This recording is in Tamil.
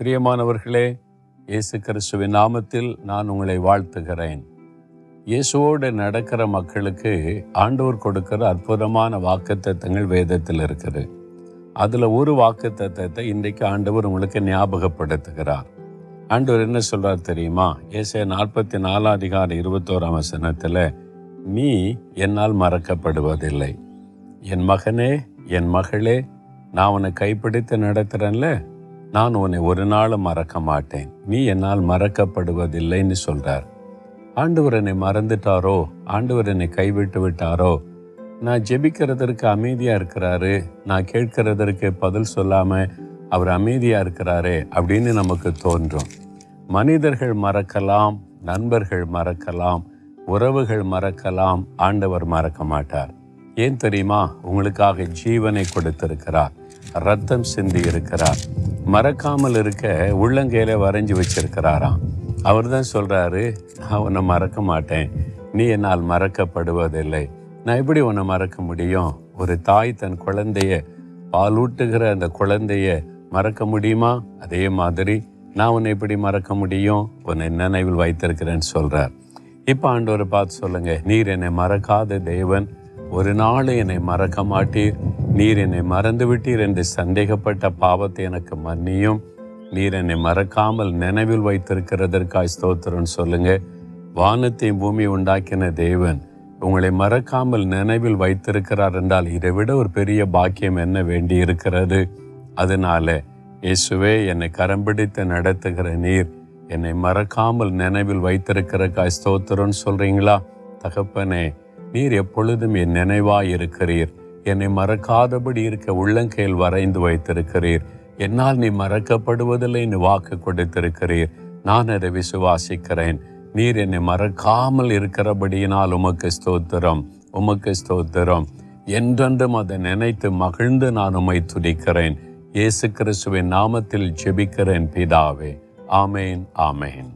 பிரியமானவர்களே இயேசு கிறிஸ்துவின் நாமத்தில் நான் உங்களை வாழ்த்துகிறேன். இயேசுவோடு நடக்கிற மக்களுக்கு ஆண்டவர் கொடுக்கிற அற்புதமான வாக்குத்தத்தங்கள் வேதத்தில் இருக்குது. அதில் ஒரு வாக்குத்தத்தை இன்றைக்கு ஆண்டவர் உங்களுக்கு ஞாபகப்படுத்துகிறார். ஆண்டவர் என்ன சொல்கிறார் தெரியுமா? ஏசே நாற்பத்தி நாலாம் அதிகார இருபத்தோராம் வசனத்தில் நீ என்னால் மறக்கப்படுவதில்லை. என் மகனே என் மகளே நான் உன்னை கைப்பிடித்து நடத்துகிறேன்ல நான் உன்னை ஒரு நாளும் மறக்க மாட்டேன். நீ என்னால் மறக்கப்படுவதில்லைன்னு சொல்றார். ஆண்டவர் என்னை மறந்துட்டாரோ? ஆண்டவர் என்னை கைவிட்டு விட்டாரோ? நான் ஜெபிக்கிறதற்கு அமைதியாக இருக்கிறாரு. நான் கேட்கிறதற்கு பதில் சொல்லாமல் அவர் அமைதியாக இருக்கிறாரே அப்படின்னு நமக்கு தோன்றும். மனிதர்கள் மறக்கலாம் நண்பர்கள் மறக்கலாம் உறவுகள் மறக்கலாம் ஆண்டவர் மறக்க மாட்டார். ஏன் தெரியுமா? உங்களுக்காக ஜீவனை கொடுத்திருக்கிறார். ரத்தம் சிந்தி இருக்கிறார். மறக்காமல் இருக்க உள்ளங்கையில் வரைஞ்சி வச்சிருக்கிறாராம். அவர் தான் சொல்கிறாரு நான் உன்னை மறக்க மாட்டேன். நீ என்னால் மறக்கப்படுவதில்லை. நான் எப்படி உன்னை மறக்க முடியும்? ஒரு தாய் தன் குழந்தைய பாலூட்டுகிற அந்த குழந்தைய மறக்க முடியுமா? அதே மாதிரி நான் உன்னை எப்படி மறக்க முடியும்? உன்னை நினைவில் வைத்திருக்கிறேன்னு சொல்கிறார் இப்போ ஆண்டவரை பார்த்து சொல்லுங்க நீர் என்னை மறக்காத தேவன். ஒரு நாள் என்னை மறக்க மாட்டீர். நீர் என்னை மறந்துவிட்டீர் என்று சந்தேகப்பட்ட பாவத்தை எனக்கு மன்னியும். நீர் என்னை மறக்காமல் நினைவில் வைத்திருக்கிறதற்காய் ஸ்தோத்திரம்னு சொல்லுங்க. வானத்தையும் பூமி உண்டாக்கின தேவன் உங்களை மறக்காமல் நினைவில் வைத்திருக்கிறார் என்றால் இதை விட ஒரு பெரிய பாக்கியம் என்ன வேண்டி இருக்கிறது அதனால இயேசுவே என்னை கரம் பிடித்து நடத்துகிற நீர் என்னை மறக்காமல் நினைவில் வைத்திருக்கிறக்காய் ஸ்தோத்திரம்னு சொல்றீங்களா? தகப்பனே நீர் எப்பொழுதும் என் நினைவாய் இருக்கிறீர் என்னை மறக்காதபடி இருக்க உள்ளங்கையில் வரைந்து வைத்திருக்கிறீர். என்னால் நீ மறக்கப்படுவதில்லை என்று வாக்கு கொடுத்திருக்கிறீர். நான் அதை விசுவாசிக்கிறேன். நீர் என்னை மறக்காமல் இருக்கிறபடியினால் உமக்கு ஸ்தோத்திரம் உமக்கு ஸ்தோத்திரம். என்றென்றும் அதை நினைத்து மகிழ்ந்து நான் உம்மை துடிக்கிறேன் இயேசு கிறிஸ்துவின் நாமத்தில் ஜெபிக்கிறேன் பிதாவே. ஆமேன் ஆமேன்.